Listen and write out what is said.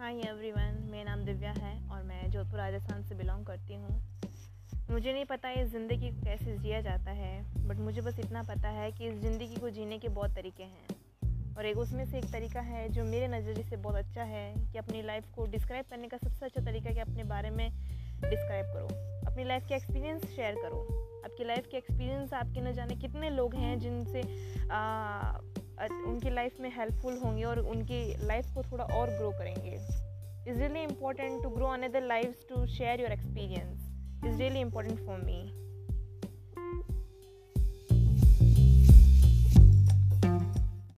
Hi everyone मेरा नाम दिव्या है और मैं जोधपुर, राजस्थान से बिलोंग करती हूँ। मुझे नहीं पता इस ज़िंदगी को कैसे जिया जाता है बट मुझे बस इतना पता है कि इस ज़िंदगी को जीने के बहुत तरीके हैं। और एक उसमें से एक तरीका है जो मेरे नज़रिए से बहुत अच्छा है कि अपनी लाइफ को डिस्क्राइब करने का सबसे अच्छा तरीका कि अपने बारे में डिस्क्राइब करो। अपनी लाइफ के एक्सपीरियंस शेयर करो। आपकी लाइफ के एक्सपीरियंस आपके न जाने कितने लोग हैं जिनसे उनकी लाइफ में हेल्पफुल होंगे और उनकी लाइफ को थोड़ा और ग्रो करेंगे। Is really important to grow another life to share your experience is really important for me